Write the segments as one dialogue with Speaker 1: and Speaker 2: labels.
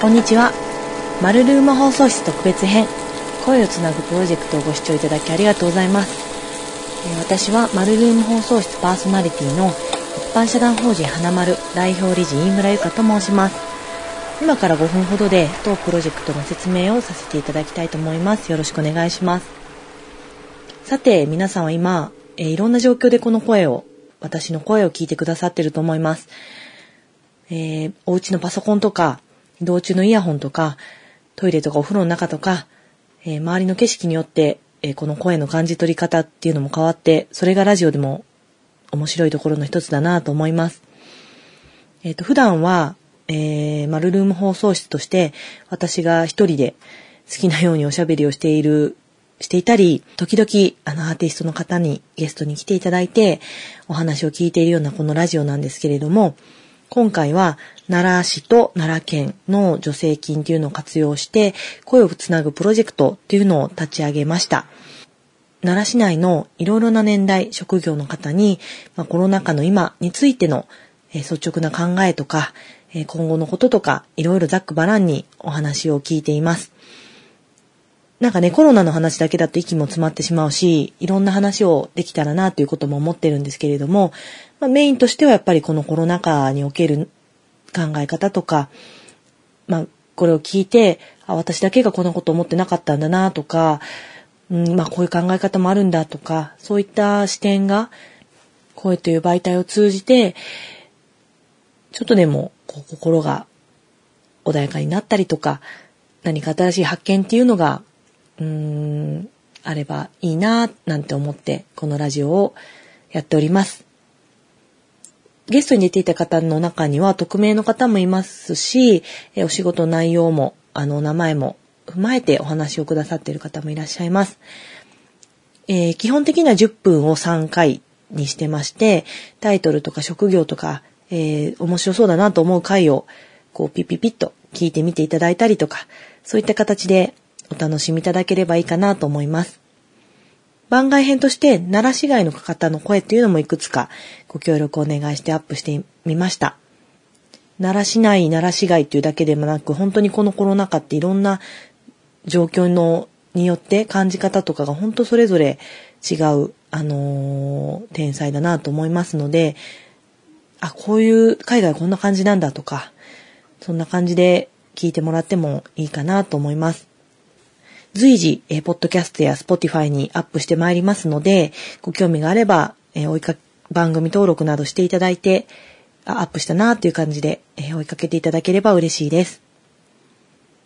Speaker 1: こんにちは。マルルーム放送室特別編、声をつなぐプロジェクトをご視聴いただきありがとうございます。私はマルルーム放送室パーソナリティの一般社団法人花丸代表理事飯村ゆかと申します。今から5分ほどで当プロジェクトの説明をさせていただきたいと思います。よろしくお願いします。さて、皆さんは今、えいろんな状況でこの声を、私の声を聞いてくださってると思います。えー、お家のパソコンとか、移動中のイヤホンとか、トイレとかお風呂の中とか、えー、周りの景色によって、えー、この声の感じ取り方っていうのも変わって、それがラジオでも面白いところの一つだなと思います。えっ、と、普段は、えー、マルルーム放送室として、私が一人で好きなようにおしゃべりをしている、していたり、時々、あの、アーティストの方にゲストに来ていただいて、お話を聞いているようなこのラジオなんですけれども、今回は奈良市と奈良県の助成金というのを活用して声をつなぐプロジェクトっていうのを立ち上げました。奈良市内のいろいろな年代、職業の方に、まあ、コロナ禍の今についての、えー、率直な考えとか、えー、今後のこととか、いろいろざっくばらんにお話を聞いています。なんかね、コロナの話だけだと息も詰まってしまうし、いろんな話をできたらなということも思ってるんですけれども、まあ、メインとしてはやっぱりこのコロナ禍における考え方とか、まあ、これを聞いて、あ、私だけがこんなこと思ってなかったんだなとか、うん、まあ、こういう考え方もあるんだとか、そういった視点が、声という媒体を通じて、ちょっとでも、こう、心が穏やかになったりとか、何か新しい発見っていうのがうーん、あればいいな、なんて思って、このラジオをやっております。ゲストに出ていた方の中には、匿名の方もいますし、えお仕事内容も、あの、名前も踏まえてお話をくださっている方もいらっしゃいます。えー、基本的には10分を3回にしてまして、タイトルとか職業とか、えー、面白そうだなと思う回を、こう、ピッピピッと聞いてみていただいたりとか、そういった形でお楽しみいただければいいかなと思います。番外編として奈良市外の方の声っていうのもいくつかご協力をお願いしてアップしてみました。奈良市内、奈良市外っていうだけでもなく、本当にこのコロナ禍っていろんな状況のによって感じ方とかが本当それぞれ違う、あのー、天才だなと思いますので、あ、こういう海外こんな感じなんだとか、そんな感じで聞いてもらってもいいかなと思います。随時、えー、ポッドキャストやスポティファイにアップしてまいりますので、ご興味があれば、えー、追いか、番組登録などしていただいて、アップしたなーっていう感じで、えー、追いかけていただければ嬉しいです。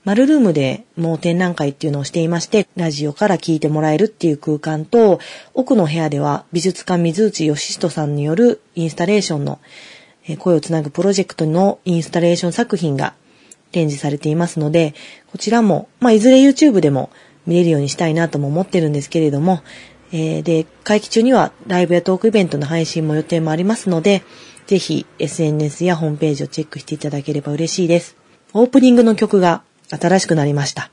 Speaker 1: マルルームでもう展覧会っていうのをしていまして、ラジオから聞いてもらえるっていう空間と、奥の部屋では美術家水内義人さんによるインスタレーションの、え声をつなぐプロジェクトのインスタレーション作品が展示されていますので、こちらも、まあ、いずれ YouTube でも見れるようにしたいなとも思ってるんですけれども、えー、で、会期中にはライブやトークイベントの配信も予定もありますので、ぜひ SNS やホームページをチェックしていただければ嬉しいです。オープニングの曲が新しくなりました。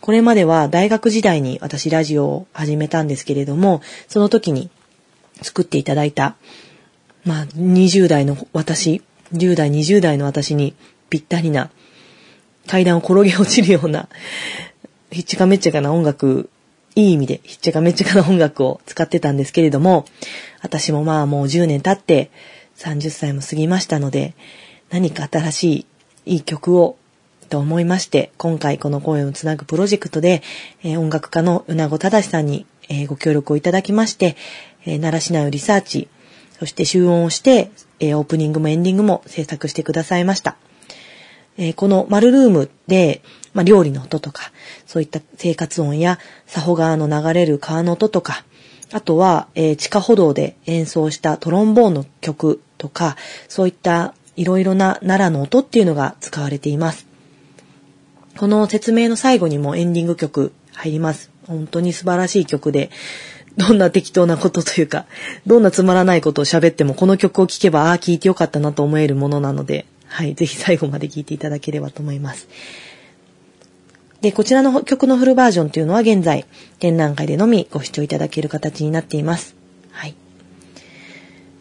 Speaker 1: これまでは大学時代に私ラジオを始めたんですけれども、その時に作っていただいた、まあ、20代の私、10代、20代の私にぴったりな階段を転げ落ちるような、ひっちかめっちゃかな音楽、いい意味でひっちゃかめっちゃかな音楽を使ってたんですけれども、私もまあもう10年経って30歳も過ぎましたので、何か新しいいい曲をと思いまして、今回この声をつなぐプロジェクトで、えー、音楽家のうなごただしさんに、えー、ご協力をいただきまして、えー、奈良市内をリサーチ、そして集音をして、えオープニングもエンディングも制作してくださいました。えー、このマルルームで、まあ、料理の音とか、そういった生活音や、佐保川の流れる川の音とか、あとは、えー、地下歩道で演奏したトロンボーンの曲とか、そういったいろいろな奈良の音っていうのが使われています。この説明の最後にもエンディング曲入ります。本当に素晴らしい曲で、どんな適当なことというか、どんなつまらないことを喋ってもこの曲を聴けば、ああ、聴いてよかったなと思えるものなので、はい、ぜひ最後まで聴いていただければと思います。で、こちらの曲のフルバージョンというのは現在、展覧会でのみご視聴いただける形になっています。はい。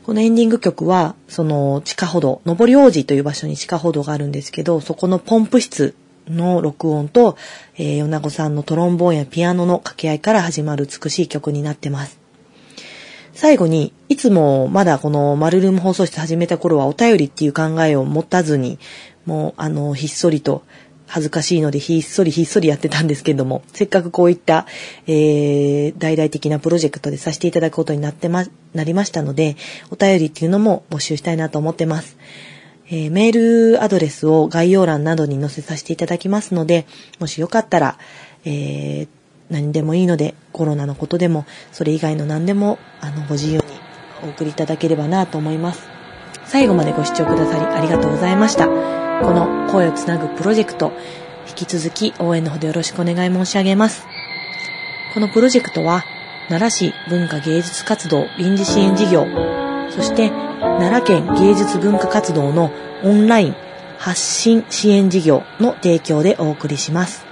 Speaker 1: このエンディング曲は、その地下歩道、上り王子という場所に地下歩道があるんですけど、そこのポンプ室の録音と、えー、米子さんのトロンボーンやピアノの掛け合いから始まる美しい曲になってます。最後に、いつもまだこのマルルーム放送室始めた頃はお便りっていう考えを持たずに、もうあの、ひっそりと恥ずかしいのでひっそりひっそりやってたんですけども、せっかくこういった、えー、大々的なプロジェクトでさせていただくことになってま、なりましたので、お便りっていうのも募集したいなと思ってます。えー、メールアドレスを概要欄などに載せさせていただきますので、もしよかったら、えー、何でもいいので、コロナのことでも、それ以外の何でも、あの、ご自由にお送りいただければなと思います。最後までご視聴くださりありがとうございました。この声をつなぐプロジェクト、引き続き応援のほどよろしくお願い申し上げます。このプロジェクトは、奈良市文化芸術活動臨時支援事業、そして奈良県芸術文化活動のオンライン発信支援事業の提供でお送りします。